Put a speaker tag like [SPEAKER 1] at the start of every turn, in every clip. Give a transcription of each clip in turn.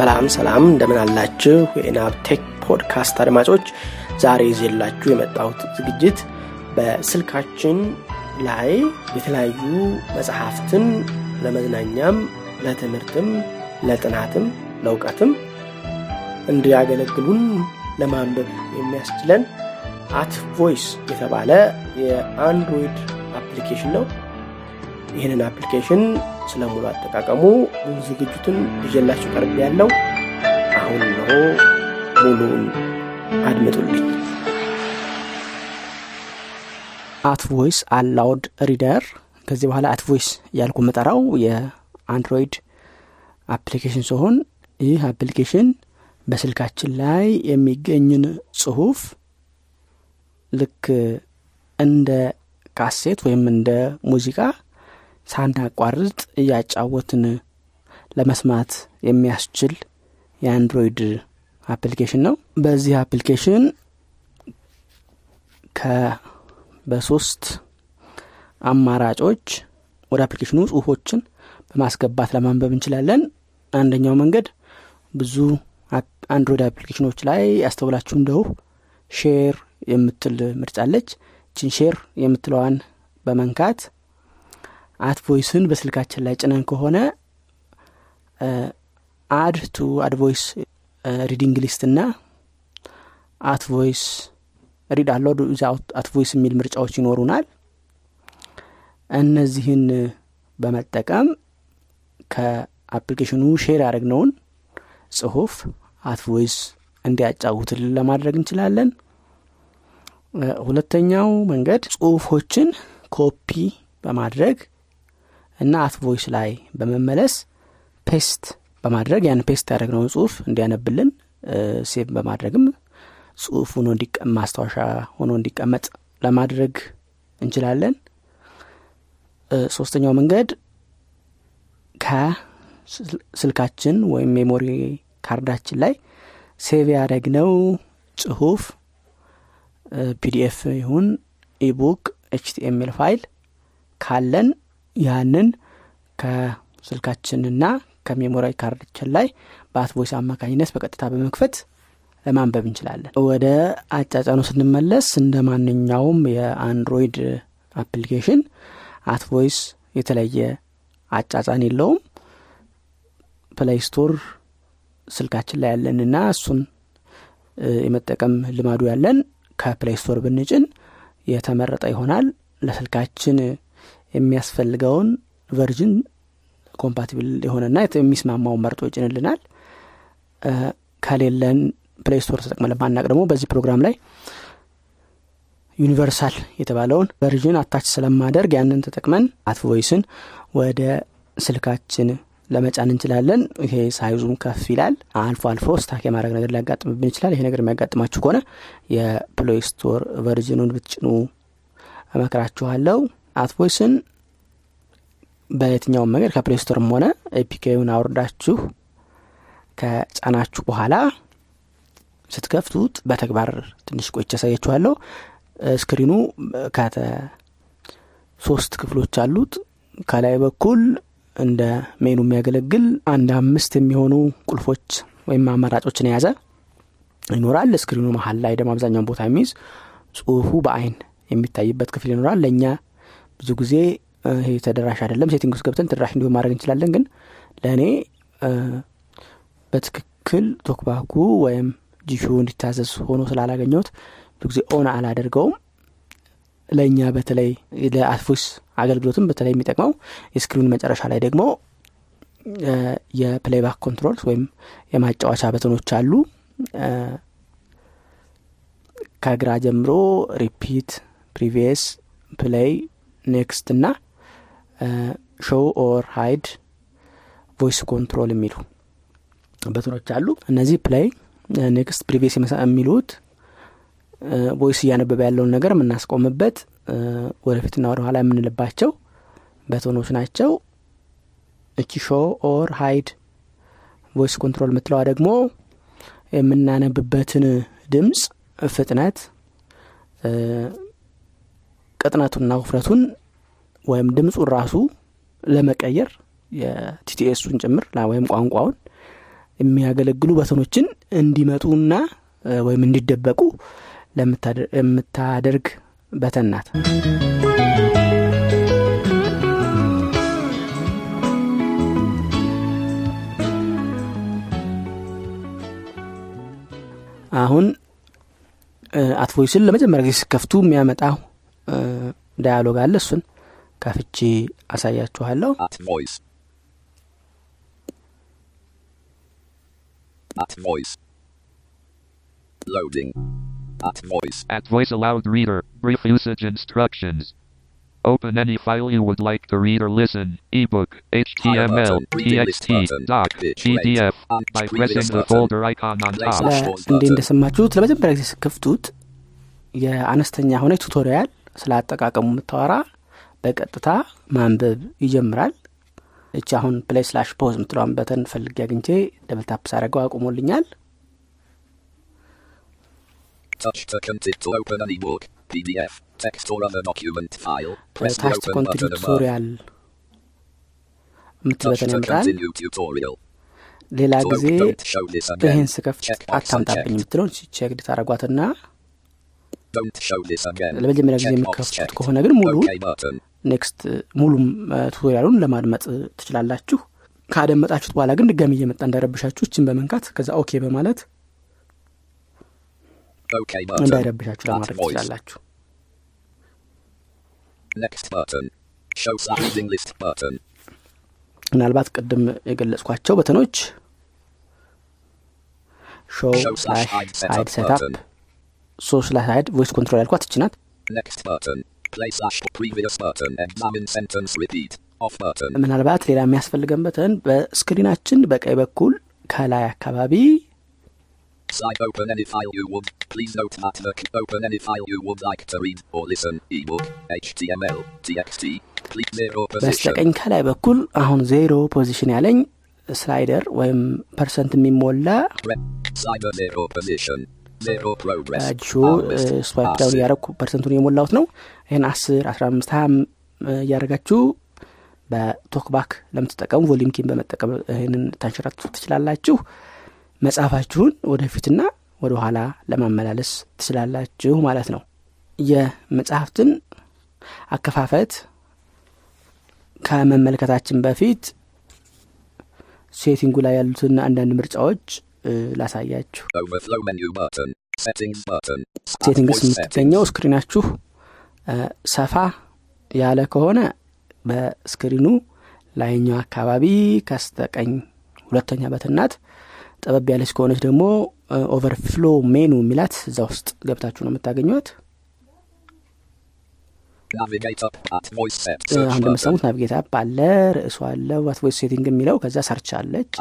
[SPEAKER 1] ሰላም ሰላም እንደምን አላችሁ? የኢናብ ቴክ ፖድካስት አድማጮች ዛሬ ይዤላችሁ የመጣሁት ዝግጅት በስልካችን ላይ የተለያዩ መጽሐፍትን ለመዝናኛም ለትምህርትም ለጥናትም ለእውቀትም እንዲያገለግሉን ለማንበብ የሚያስችለን At Voice የተባለ የአንድሮይድ አፕሊኬሽን ነው። ይህንን አፕሊኬሽን ስለ ሙሉ አጠቃቀሙ ሙሉ ዝግጅቱን ይዤላችሁ ቀርብ ያለው አሁን ነው ሙሉን አድምጡልኝ። At Voice Aloud Reader። ከዚህ በኋላ At Voice መጠራው የአንድሮይድ አፕሊኬሽን ሲሆን ይህ አፕሊኬሽን በስልካችን ላይ የሚገኝን ጽሁፍ ልክ እንደ ካሴት ወይም እንደ ሙዚቃ ሳናቋርጥ እያጫወትን ለመስማት የሚያስችል የአንድሮይድ አፕሊኬሽን ነው። በዚህ አፕሊኬሽን በሶስት አማራጮች ወደ አፕሊኬሽኑ ጽሁፎችን በማስገባት ለማንበብ እንችላለን። አንደኛው መንገድ ብዙ አንድሮይድ አፕሊኬሽኖች ላይ ያስተውላችሁ እንደሁ share የምትል ምርጫለች። ችን share የምትለዋን በመንካት At Voice ን በስልካችን ላይ ጭነን ከሆነ add to At Voice reading list እና At Voice read aloud At Voice የሚል ምርጫዎች ይኖሩናል። እነዚህን በመጠቀም ከአፕሊኬሽኑ share ያደረግነውን ጽሁፍ @Voice እንዲያጫውትልን ለማድረግ እንችላለን። ሁለተኛው መንገድ ጽሁፎችን ኮፒ በማድረግ እና @Voice ላይ በመመለስ paste በማድረግ ያን paste ያደረግነውን ጽሁፍ እንዲያነብልን save በማድረግም ጽሁፍ ሆኖ ማስታወሻ ሆኖ እንዲቀመጥ ለማድረግ እንችላለን። ሶስተኛው መንገድ ከስልካችን ወይም memory card ኣችን ላይ save ያደረግነው ጽሁፍ PDF ይሁን ebook HTML file ካለን ያንን ከስልካችንና ከ memory card ኣችን ላይ በ @Voice አማካኝነት በቀጥታ በመክፈት ለማንበብ እንችላለን። ወደ አጫጫኑ ስንመለስ እንደ ማንኛውም የአንድሮይድ አፕሊኬሽን @Voice የተለየ አጫጫን የለውም። Play Store ስልካችን ላይ ያለንና እሱን የመጠቀም ልማዱ ያለን ከ Play Store ብንጭን የተመረጠ ይሆናል። ለስልካችን የሚያስፈልገውን version compatible የሆነና የሚስማማውን መርጦ ይጭንልናል። ከሌለን Play Store ተጠቅመን ለማናውቅ ደግሞ በዚህ ፕሮግራም ላይ universal የተባለውን version attach ስለማደርግ ያንን ተጠቅመን @Voice ን ወደ ስልካችን ለመጫን እንችላለን። ይሄ size ኡም ከፍ ይላል። አልፎ አልፎ stuck የማድረግ ነገር ሊያጋጥምብን ይችላል። ይሄ ነገር የሚያጋጥማችሁ ከሆነ የ Play Store version ኡን ብትጭኑ እመክራችኋለሁ @Voice ን በየትኛውም መንገድ ከ Play Store ም ሆነ APK ውን አውርዳችሁ ከጫናችሁ በኋላ ስትከፍቱት በተግባር ትንሽ ቆይቼ ያሳያችኋለሁ screen ኡ ከ ሶስት ክፍሎች አሉት። ከላይ በኩል እንደ ሜኑ የሚያገለግል አንድ አምስት የሚሆኑ ቁልፎች ወይም አማራጮችን የያዘ ይኖራል። screen ኡ መሀል ላይ ደግሞ አብዛኛውን ቦታ የሚይዝ ጽሁፉ በአይን የሚታይበት ክፍል ይኖራል። ለእኛ ብዙ ጊዜ ይሄ ተደራሽ አይደለም። setting ውስጥ ገብተን ተደራሽ እንዲሆን ማድረግ እንችላለን። ግን ለእኔ በትክክል TalkBack ኡ ወይም Jieshuo እንዲታዘዝ ሆኖ ስላላገኘሁት ብዙ ጊዜ on አላደርገውም። ለእኛ በተለይ ለ @Voice አገልግሎትም በተለይ የሚጠቅመው የ screen መጨረሻ ላይ ደግሞ የ playback controls ወይም የማጫወቻ button ኦች አሉ። ከግራ ጀምሮ repeat previous play next እና show or hide voice control የሚሉ button ኦች አሉ። እነዚህ play next previous የሚሉት voice እያነበበ ያለውን ነገር የምናስቆምበት ወደፊትና ወደ ኋላ የምንልባቸው button ኦች ናቸው። እቺ show or hide voice control የምትለዋ ደግሞ የምናነብበትን ድምፅ ፍጥነት ቅጥነቱና ውፍረቱን ወይም ድምፁን ራሱ ለመቀየር የቲቲኤሱን ጭምር ወይም ቋንቋውን የሚያገለግሉ በተኖችን እንዲመጡና ወይም እንዲደበቁ የምታደርግ በተን ናት። አሁን አትቮይስን ለመጀመሪያ ጊዜ ስከፍቱ የሚያመጣው ዳያሎግ አለ እሱን ከፍቼ አሳያችኋለሁ
[SPEAKER 2] At voice. At voice. Loading. At voice.
[SPEAKER 3] At voice allowed reader. Brief usage instructions. Open any file you would like to read or listen. Ebook, HTML,
[SPEAKER 2] button, reading list
[SPEAKER 3] TXT,
[SPEAKER 2] button,
[SPEAKER 3] doc,
[SPEAKER 2] pitch rate,
[SPEAKER 3] PDF
[SPEAKER 2] and
[SPEAKER 3] by
[SPEAKER 2] previous
[SPEAKER 3] pressing the
[SPEAKER 2] button.
[SPEAKER 3] folder icon on
[SPEAKER 2] Place
[SPEAKER 3] top.
[SPEAKER 2] slash
[SPEAKER 1] ለ-
[SPEAKER 2] pause
[SPEAKER 1] እንዴ
[SPEAKER 2] button.
[SPEAKER 1] እንደሰማችሁት ለመጀመሪያ ጊዜ ስከፍቱት የአነስተኛ ሆነ ቱቶሪያል ስለ አጠቃቀሙ የምታወራ በቀጥታ ማንበብ ይጀምራል እቺ አሁን play slash pause የምትለዋን button ፈልጌ አግኝቼ double tap ሳደርገው አቁሞልኛል
[SPEAKER 2] Touch to content to open an ebook, PDF, text or other document file. Press the
[SPEAKER 1] ታች
[SPEAKER 2] open
[SPEAKER 1] ኮንትሪ
[SPEAKER 2] button above.
[SPEAKER 1] ቱቶሪያል የምትል
[SPEAKER 2] Touch
[SPEAKER 1] በተን
[SPEAKER 2] to
[SPEAKER 1] ያመጣል
[SPEAKER 2] continue tutorial.
[SPEAKER 1] ሌላ ጊዜ. ይህን ስከፍት አታምጣብኝ. የምትለውን ቼክ ታደረጓትና
[SPEAKER 2] Don't show this again.
[SPEAKER 1] ለመጀመሪያ ጊዜ
[SPEAKER 2] checked.
[SPEAKER 1] ከሆነ ግን ሙሉ. ኔክስት ሙሉም ቱቶሪያሉን ለማድመጥ ትችላላችሁ ካደመጣችሁት በኋላ ግን ድጋሚ እየመጣ እንዳይረብሻችሁ እችን በመንካት ከዛ ኦኬ በማለት. እንዳይረብሻችሁ ለማድረግ. ትችላላችሁ. ምናልባት ቅድም የገለጽኳቸው በተኖች ሾው
[SPEAKER 2] setup
[SPEAKER 1] ሴታፕ
[SPEAKER 2] button.
[SPEAKER 1] ሶ ስላሽ ሃይድ ቮይስ ኮንትሮል ያልኳት እችናት. ምናልባት ሌላ የሚያስፈልገን በተን በስክሪናችን በቀኝ በኩል ከላይ አካባቢ
[SPEAKER 2] Slide open any file you would. Please note that the c- open any file you would like to read or listen. Ebook, HTML, TXT. Click zero position.
[SPEAKER 1] በስተቀኝ ከላይ በኩል አሁን ዜሮ position ያለኝ slider ወይም percent የሚሞላ. እጁ. swipe down.
[SPEAKER 2] እያረግኩ
[SPEAKER 1] percent ኡን የሞላሁት ነው ይህን አስር አስራ አምስት ሀያ እያደረጋችሁ በ TalkBack ለምትጠቀሙ volume key ን በመጠቀም ይህንን ታንሸራቱ ትችላላችሁ መጽሐፋችሁን ወደፊትና ወደ ኋላ ለማመላለስ ትችላላችሁ ማለት ነው የመጽሐፍትን አከፋፈት ከመመልከታችን በፊት setting ኡ ላይ ያሉትን አንዳንድ ምርጫዎች ላሳያችሁ።
[SPEAKER 2] settings.
[SPEAKER 1] የምትገኘው screen ኣችሁ ሰፋ ያለ ከሆነ በ screen ኡ ላይኛው አካባቢ ከስተቀኝ ሁለተኛ በትናት ጠበብ ያለች ከሆነች ደግሞ ኦቨርፍሎ ሜኑ የሚላት እዛ ውስጥ ገብታችሁ ነው የምታገኟት
[SPEAKER 2] Navigate up at voice set.
[SPEAKER 1] እ፣
[SPEAKER 2] Search
[SPEAKER 1] አሁን
[SPEAKER 2] button.
[SPEAKER 1] እንደምትሰሙት ናቪጌት አፕ አለ ርዕሱ አለ ዋት ቮይስ ሴቲንግ የሚለው ከዛ ሰርች አለች.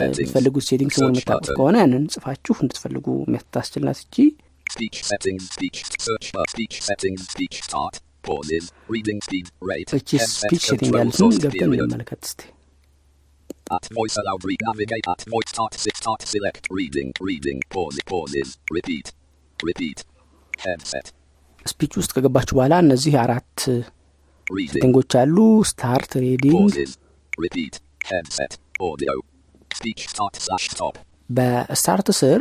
[SPEAKER 1] የምትፈልጉት ሴቲንግ ስሙን የምታውቁት. ከሆነ ያንን ጽፋችሁ እንድትፈልጉ የሚያስታስችል ናት እቺ
[SPEAKER 2] speech setting
[SPEAKER 1] ያሉትን ገብተን. እንመለከት እስቲ
[SPEAKER 2] At voice aloud read navigate at voice start sit start select reading reading pause pauses repeat repeat headset
[SPEAKER 1] speech ውስጥ ከገባችሁ በኋላ እነዚህ አራት
[SPEAKER 2] setting
[SPEAKER 1] ኦች አሉ።
[SPEAKER 2] start reading በ
[SPEAKER 1] start ስር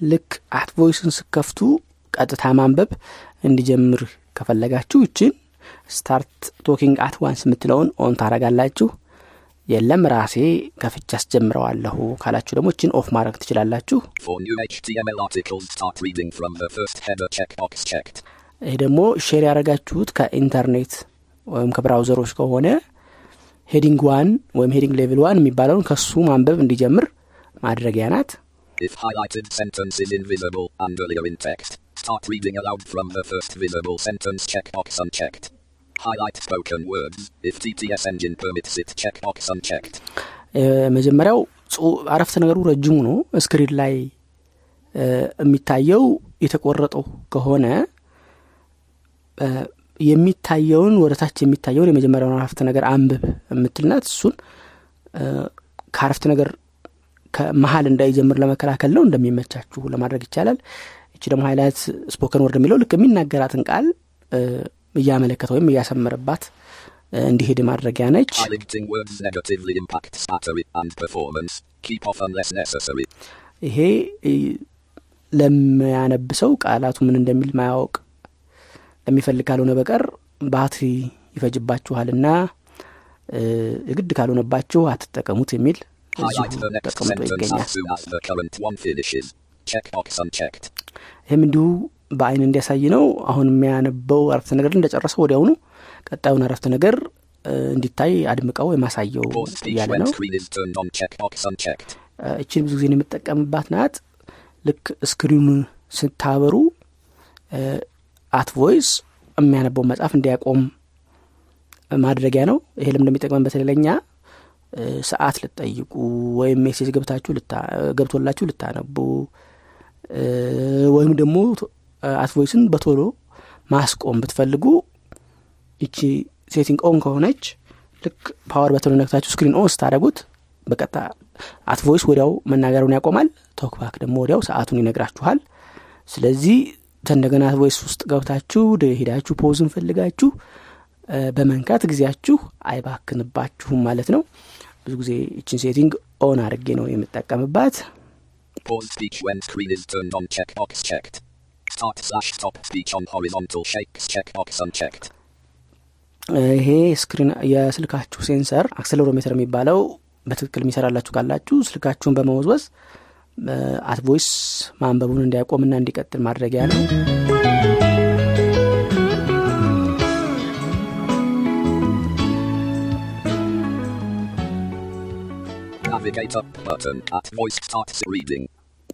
[SPEAKER 2] ልክ At
[SPEAKER 1] Voice ን ስትከፍቱ ቀጥታ ማንበብ እንዲጀምር ከፈለጋችሁ ይችን start talking at once የምትለውን on ታረጋላችሁ የለም ራሴ ከፍቻ አስጀምረዋለሁ ካላችሁ ደግሞ ይችን off ማድረግ ትችላላችሁ ይህ ደግሞ share ያደረጋችሁት ከኢንተርኔት ወይም ከ browser ኦች ከሆነ heading one ወይም heading level one የሚባለውን ከሱ ማንበብ እንዲጀምር ማድረጊያ ናት
[SPEAKER 2] if highlighted sentence is invisible and earlier in text start reading aloud from the first visible sentence checkbox unchecked highlight spoken words. If TTS engine permits it checkbox unchecked.
[SPEAKER 1] መጀመሪያው ጽሁ- አረፍተ ነገሩ ረጅሙ ነው። ስክሪን ላይ የሚታየው የተቆረጠው ከሆነ የሚታየውን ወደ ታች የሚታየውን የመጀመሪያውን አረፍተ ነገር አንብብ የምትልናት እሱን ከአረፍተ ነገር ከመሀል እንዳይጀምር ለመከላከል ነው እንደሚመቻችሁ ለማድረግ ይቻላል። እቺ ደግሞ highlight spoken word የሚለው ልክ የሚናገራትን ቃል እያመለከተ ወይም እያሰመረባት እንዲሄድ ማድረጊያ ነች. ይሄ እ፣ ለሚያነብ ሰው ቃላቱ ምን እንደሚል ማያወቅ ለሚፈልግ ካልሆነ በቀር ባትሪ ይፈጅባችኋልና እ፣ የግድ ካልሆነባችሁ አትጠቀሙት የሚል ተቀምጦ ይገኛል. ይህም እንዲሁ በአይን እንዲያሳይ ነው። አሁን የሚያነበው አረፍተ ነገር እንደጨረሰ ወዲያውኑ ቀጣዩን አረፍተ ነገር እንዲታይ አድምቀው የማሳየው እያለ ነው። እችን ብዙ ጊዜ የምጠቀምባት ናት። ልክ screen ኡን ስታበሩ At Voice የሚያነበው መጽሐፍ እንዲያቆም ማድረጊያ ነው። ይሄ ምን እንደሚጠቅመን በተለየ ሰዓት ልትጠይቁ ወይም message ገብታችሁ ገብቶላችሁ ልታነቡ ወይም ደግሞ At Voice ን በቶሎ ማስቆም ብትፈልጉ ይቺ setting on ከሆነች ልክ power button ኦ ነክታችሁ screen on ስታደረጉት በቀጥታ At Voice ወዲያው መናገሩን ያቆማል። TalkBack ደግሞ ወዲያው ሰዓቱን ይነግራችኋል። ስለዚህ እንደገና Voice ውስጥ ገብታችሁ ሄዳችሁ pause ን ፈልጋችሁ በመንካት ጊዜያችሁ አይባክንባችሁም ማለት ነው። ብዙ ጊዜ ይችን setting on አድርጌ ነው የምጠቀምባት።
[SPEAKER 2] Pause speech when screen is turned on. Checkbox checked. Start slash stop speech on horizontal shakes. Checkbox unchecked.
[SPEAKER 1] ይሄ ስክሪን የስልካችሁ ሴንሰር አክሰለሮሜትር የሚባለው በትክክል የሚሰራላችሁ ካላችሁ ስልካችሁን በመወዝወዝ አት ቮይስ ማንበቡን እንዲያቆምና እንዲቀጥል ማድረጊያ ነው
[SPEAKER 2] Navigate up button at voice starts reading.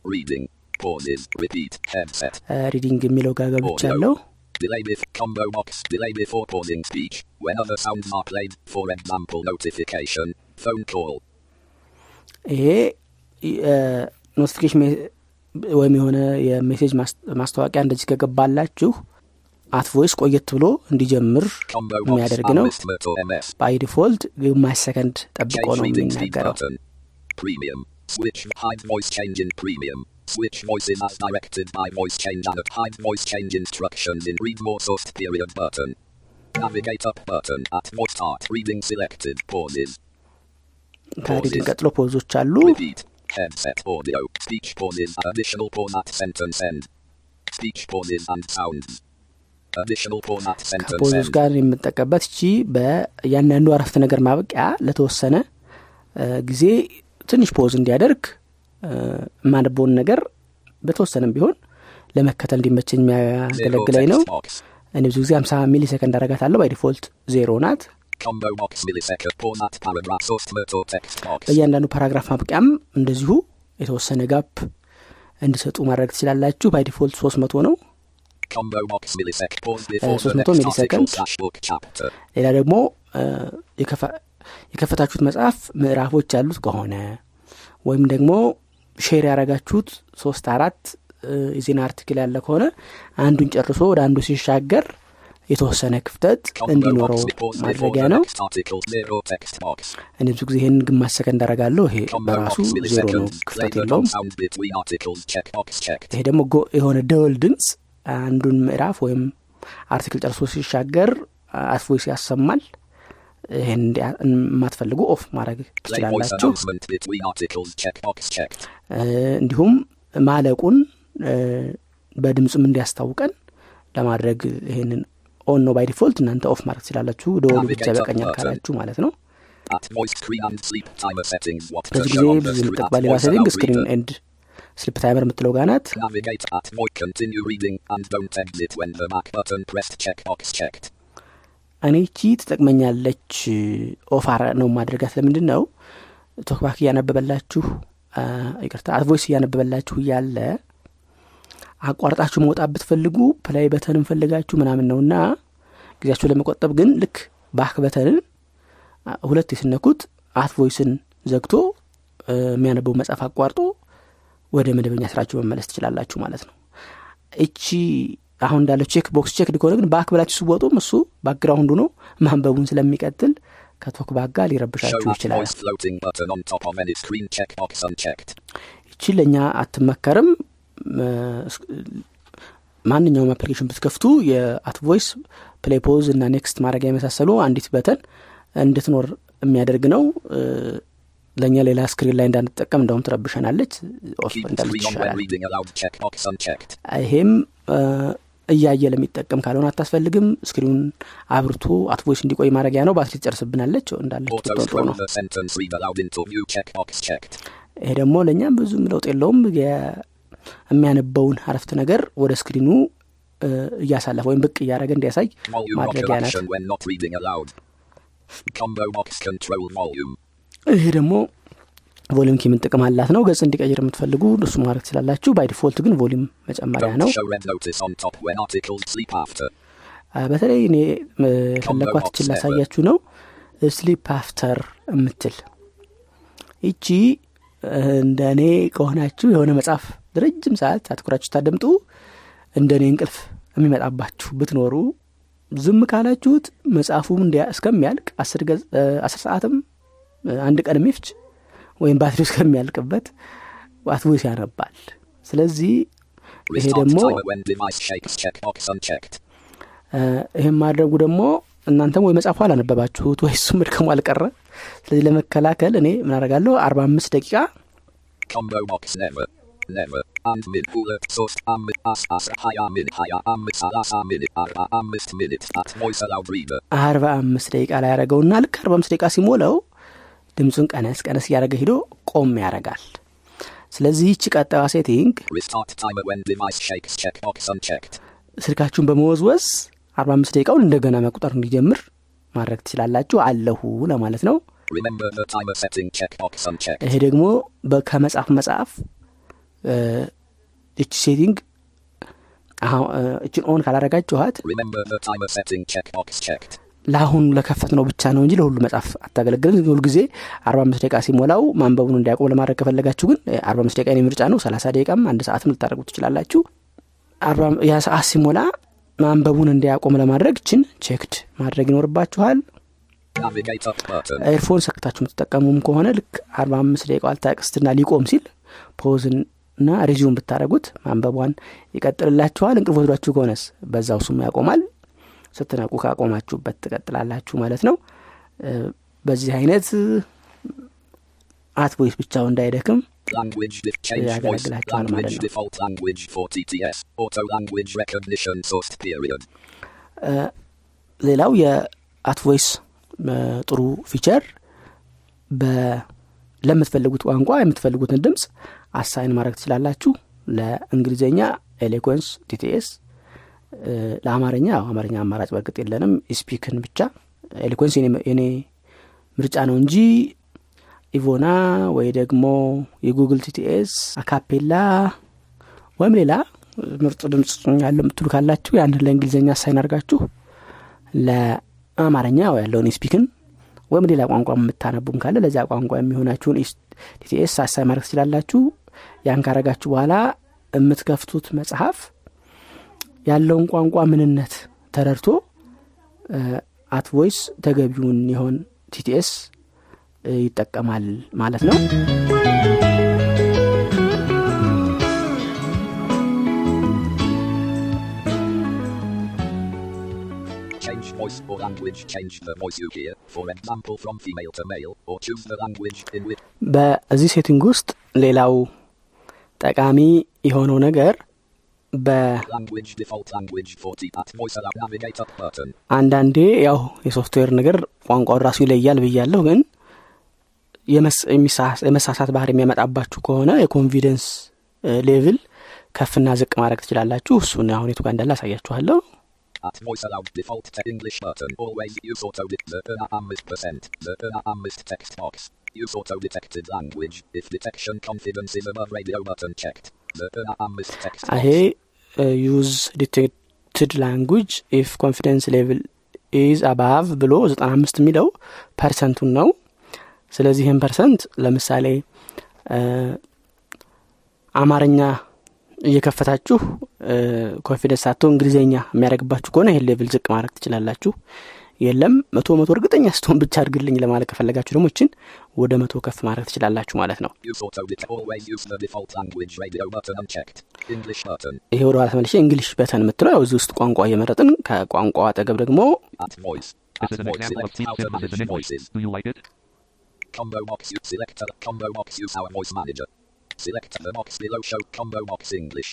[SPEAKER 2] Reading. Pauses. Repeat. Headset.
[SPEAKER 1] ሪዲንግ የሚለው ጋር ገብቻለሁ
[SPEAKER 2] Delay with combo box. Delay before pausing speech. When other sounds are played. For example, notification. Phone call.
[SPEAKER 1] ይሄ ኖቲፊኬሽን ወይም የሆነ የሜሴጅ ማስ- ማስታወቂያ እንደዚህ ከገባላችሁ አት ቮይስ ቆየት ብሎ እንዲጀምር
[SPEAKER 2] Combo box.
[SPEAKER 1] የሚያደርግ ነው
[SPEAKER 2] Analyst Myrtle MS.
[SPEAKER 1] ባይ ዲፎልት ግማሽ ሰከንድ ጠብቆ
[SPEAKER 2] Change
[SPEAKER 1] ነው
[SPEAKER 2] reading speed
[SPEAKER 1] የሚናገረው
[SPEAKER 2] button. Premium. Switch voices as directed by voice change and hide voice change instructions in read more sourced period button. Navigate up button at voice start reading selected pauses.
[SPEAKER 1] ከሪዲንግ ቀጥሎ ፖዞች አሉ
[SPEAKER 2] Repeat. Headset audio. Speech pauses. Additional pause at sentence end. Speech pauses and sounds.
[SPEAKER 1] ከፖዞች. ጋር የምጠቀበት እቺ በእያንዳንዱ አረፍተ ነገር ማበቂያ ለተወሰነ ጊዜ ትንሽ pause እንዲያደርግ እ፣ የሚያነበውን ነገር በተወሰነም ቢሆን ለመከተል እንዲመቸኝ የሚያገለግለኝ ነው. እኔ ብዙ ጊዜ ሀምሳ ሚሊ ሰከንድ አረጋታለሁ by default ዜሮ ናት. በእያንዳንዱ paragraph ማብቂያም እንደዚሁ የተወሰነ gap እንዲሰጡ ማድረግ ትችላላችሁ by default ሶስት መቶ ነው
[SPEAKER 2] Combo box millisecond pause before
[SPEAKER 1] ሶስት
[SPEAKER 2] the
[SPEAKER 1] መቶ
[SPEAKER 2] next
[SPEAKER 1] millisecond
[SPEAKER 2] article slash book chapter.
[SPEAKER 1] ሌላ ደግሞ የከፈታችሁት መጽሐፍ ምዕራፎች ያሉት ከሆነ ወይም ደግሞ share ያደረጋችሁት ሶስት አራት የዜና article ያለ ከሆነ አንዱን ጨርሶ ወደ አንዱ ሲሻገር የተወሰነ ክፍተት እንዲኖረው ማድረጊያ ነው. እኔ ብዙ ጊዜ ይህን ግማሽ ሰከንድ አረጋለሁ ይሄ በራሱ ዜሮ ነው ክፍተት የለውም. ይሄ ደግሞ የሆነ ደወል ድምፅ አንዱን ምዕራፍ ወይም አርቲክል ጨርሶ ሲሻገር አስቮይስ ያሰማል ይህን የማትፈልጉ ኦፍ ማድረግ ትችላላችሁ እንዲሁም ማለቁን እ፣ በድምፅም እንዲያስታውቀን ለማድረግ ይሄንን ኦን ነው ባይ ዲፎልት እናንተ ኦፍ ማድረግ ትችላላችሁ ደወሉ ብቻ
[SPEAKER 2] button.
[SPEAKER 1] ካላችሁ ማለት ነው በዚህ ጊዜ ብዙ
[SPEAKER 2] screen
[SPEAKER 1] የምጠቅባ
[SPEAKER 2] at
[SPEAKER 1] ሌላ
[SPEAKER 2] voice
[SPEAKER 1] ሴቲንግ ስክሪን. and sleep timer የምትለው ጋር ናት እኔ ይቺ ትጠቅመኛለች off ነው ማድረጋት ለምንድን ነው? TalkBack እያነበበላችሁ ይቅርታ At Voice እያነበበላችሁ እያለ አቋርጣችሁ መውጣት ብትፈልጉ play button ን ፈልጋችሁ ምናምን ነውና ጊዜያችሁ ለመቆጠብ ግን ልክ back button ን ሁለቴ ስትነኩት At Voice ን ዘግቶ የሚያነበው መጽሐፍ አቋርጦ ወደ መደበኛ ስራችሁ መመለስ ትችላላችሁ ማለት ነው። እቺ አሁን እንዳለው check box check ከሆነ ግን back ብላችሁ ስትወጡም እሱ background ኡ ነው ማንበቡን ስለሚቀጥል ከ TalkBack ጋር ሊረብሻችሁ ይችላል. ይቺ ለእኛ አትመከርም። ማንኛውም application ብትከፍቱ የ At Voice play pause እና next ማድረጊያ የመሳሰሉ አንዲት button እንድትኖር የሚያደርግ ነው። ለእኛ ሌላ screen ላይ እንዳንጠቀም እንደውም ትረብሸናለች።
[SPEAKER 2] off
[SPEAKER 1] እንዳለች ይሻላል. ይሄም እያየ ለሚጠቀም ካልሆነ አታስፈልግም። screen ኡን አብርቶ At Voice እንዲቆይ ማድረጊያ ነው። ባትሪ ትጨርስብናለች። እንዳለች ነው. ይሄ ደግሞ ለእኛም ብዙም ለውጥ የለውም። የሚያነበውን አረፍተ ነገር ወደ screen ኡ እያሳለፈ ወይም ብቅ እያደረገ እንዲያሳይ ማድረጊያ ናት. ይሄ ደግሞ volume key ምን ጥቅም አላት ነው። ገጽ እንዲቀይር የምትፈልጉ እሱ ማድረግ ትችላላችሁ። by default ግን volume መጨመሪያ ነው። በተለይ እኔ እ፣ የፈለኳት ይችን ላሳያችሁ ነው። sleep after የምትል ይቺ እንደ እኔ ከሆናችሁ የሆነ መጽሐፍ ለረጅም ሰዓት አትኩራችሁ ታደምጡ እንደ እኔ እንቅልፍ የሚመጣባችሁ ብትኖሩ ዝም ካላችሁት መጽሐፉም እስከሚያልቅ አስር ሰዓትም አንድ ቀን የሚፍች ወይም ባትሪ እስከሚያልቅበት አትቮይስ ያነባል ስለዚህ ይሄ ደግሞ ይህም ማድረጉ ደግሞ እናንተም ወይ መጽሐፉ አላነበባችሁት ወይ እሱ መድከሙ አልቀረ ስለዚህ ለመከላከል እኔ ምን አደርጋለሁ አርባ አምስት ደቂቃ. አርባ አምስት ደቂቃ ላይ ያደረገውና ልክ አርባ አምስት ደቂቃ ሲሞላው ድምፁን ቀነስ ቀነስ እያደረገ ሂዶ ቆም ያደርጋል ስለዚህ ይቺ
[SPEAKER 2] ቀጣይዋ setting.
[SPEAKER 1] ስልካችሁን በመወዝወዝ አርባ አምስት ደቂቃውን እንደገና መቁጠር እንዲጀምር ማድረግ ትችላላችሁ አለሁ ለማለት ነው. ይሄ ደግሞ ከመጽሐፍ መጽሐፍ እ፣ ይቺ setting እችን on ካላረጋችኋት ለአሁኑ ለከፈትነው ብቻ ነው እንጂ ለሁሉ መጽሐፍ አታገለግልም። ሁሉ ጊዜ አርባ አምስት ደቂቃ ሲሞላው ማንበቡን እንዲያቆም ለማድረግ ከፈለጋችሁ ግን አርባ አምስት ደቂቃ ምርጫ ነው። ሰላሳ ደቂቃም አንድ ሰዓትም ልታደርጉ ትችላላችሁ። ያ ሰዓት ሲሞላ ማንበቡን እንዲያቆም ለማድረግ እችን checked ማድረግ ይኖርባችኋል. earphone ሰክታችሁ የምትጠቀሙም ከሆነ ልክ አርባ አምስት ደቂቃ አልታቅስትና ሊቆም ሲል pause ን እና resume ብታደረጉት ማንበቧን ይቀጥልላችኋል። እንቅልፍ ወስዷችሁ ከሆነስ በዛው ስሙ ያቆማል ስትነቁ ካቆማችሁበት ትቀጥላላችሁ ማለት ነው በዚህ አይነት At Voice ብቻው እንዳይደክም. ያገለግላችኋል ማለት ነው።. ሌላው የ At Voice ጥሩ feature ለምትፈልጉት ቋንቋ የምትፈልጉትን ድምፅ assign ማድረግ ትችላላችሁ ለእንግሊዝኛ Eloquence TTS ለአማርኛ አማርኛ አማራጭ በእርግጥ የለንም። eSpeak ን ብቻ Eloquence የኔ- ምርጫ ነው እንጂ Ivona ወይ ደግሞ የ Google TTS Acapela ወይም ሌላ ምርጥ ድምፅ ያለው የምትሉ ካላችሁ ያንን ለእንግሊዝኛ assign አድርጋችሁ ለአማርኛ ያለውን eSpeak ን ወይም ሌላ ቋንቋ የምታነቡም ካለ ለዚያ ቋንቋ የሚሆናችሁን TTS assign ማድረግ ትችላላችሁ። ያን ካረጋችሁ በኋላ የምትከፍቱት መጽሐፍ ያለውን ቋንቋ ምንነት ተረድቶ At Voice ተገቢውን የሆነ TTS ይጠቀማል ማለት ነው
[SPEAKER 2] Change voice or language. Change the voice you hear. For example, from female to male, or choose the language in which.
[SPEAKER 1] በዚህ setting ውስጥ ሌላው ጠቃሚ የሆነው ነገር በአንዳንዴ ያው የሶፍትዌር ነገር ቋንቋውን ራሱ ይለያል ብያለሁ ግን የመሳሳት ባህሪ የሚያመጣባችሁ ከሆነ የ confidence level ከፍና ዝቅ ማድረግ ትችላላችሁ እሱን አሁን የቱ ጋር እንዳለ አሳያችኋለሁ
[SPEAKER 2] At voice allowed default te- English button. Always use auto the uh, amist percent. The uh, amist text box. Use auto detected language. If detection confidence is above radio button checked. Uh.
[SPEAKER 1] ይሄ ዩዝ ዲቴክትድ ላንጉጅ ኢፍ ኮንፊደንስ ሌቭል ኢዝ አባቭ ብሎ ዘጠና አምስት የሚለው ፐርሰንቱን ነው ስለዚህ ይህን ፐርሰንት ለምሳሌ እ፣ አማርኛ እየከፈታችሁ confidence ሳቶ እንግሊዝኛ የሚያደርግባችሁ ከሆነ ይህን level ዝቅ ማድረግ ትችላላችሁ የለም መቶ መቶ እርግጠኛ ስትሆን ብቻ አድርግልኝ ለማለት ከፈለጋችሁ ደግሞ ይችን ወደ መቶ ከፍ ማድረግ ትችላላችሁ ማለት ነው
[SPEAKER 2] Use auto det always use the default language radio button unchecked. English button.
[SPEAKER 1] ይሄ ወደ ኋላ ተመልሼ English button የምትለው ያው እዚህ ውስጥ ቋንቋ እየመረጥን ከቋንቋው አጠገብ ደግሞ.
[SPEAKER 2] Select the box below show combo box English.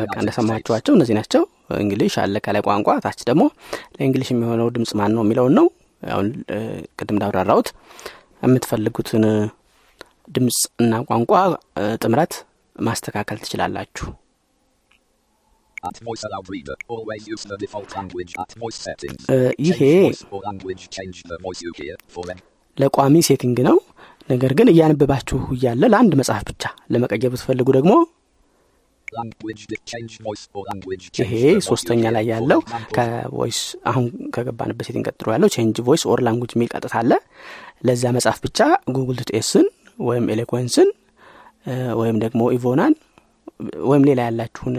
[SPEAKER 1] በቃ. እንደሰማችኋቸው እነዚህ ናቸው እንግሊሽ አለ ከላይ ቋንቋ ታች ደግሞ ለእንግሊሽ የሚሆነው ድምጽ ማን ነው የሚለውን ነው አሁን ቅድም እንዳብራራሁት የምትፈልጉትን እ፣ ድምጽ እና ቋንቋ ጥምረት ማስተካከል ትችላላችሁ ይሄ. ለቋሚ setting ነው ነገር ግን እያነበባችሁ እያለ ለአንድ መጽሐፍ ብቻ ለመቀየር ብትፈልጉ ደግሞ. ይሄ ሶስተኛ. ላይ ያለው
[SPEAKER 2] ከ
[SPEAKER 1] voice አሁን ከገባንበት setting ቀጥሎ ያለው change voice or language የሚል ቀጥታ አለ ለዛ መጽሐፍ ብቻ Google TTS ን ወይም Eloquence ን ወይም ደግሞ Ivona ን ወይም ሌላ ያላችሁን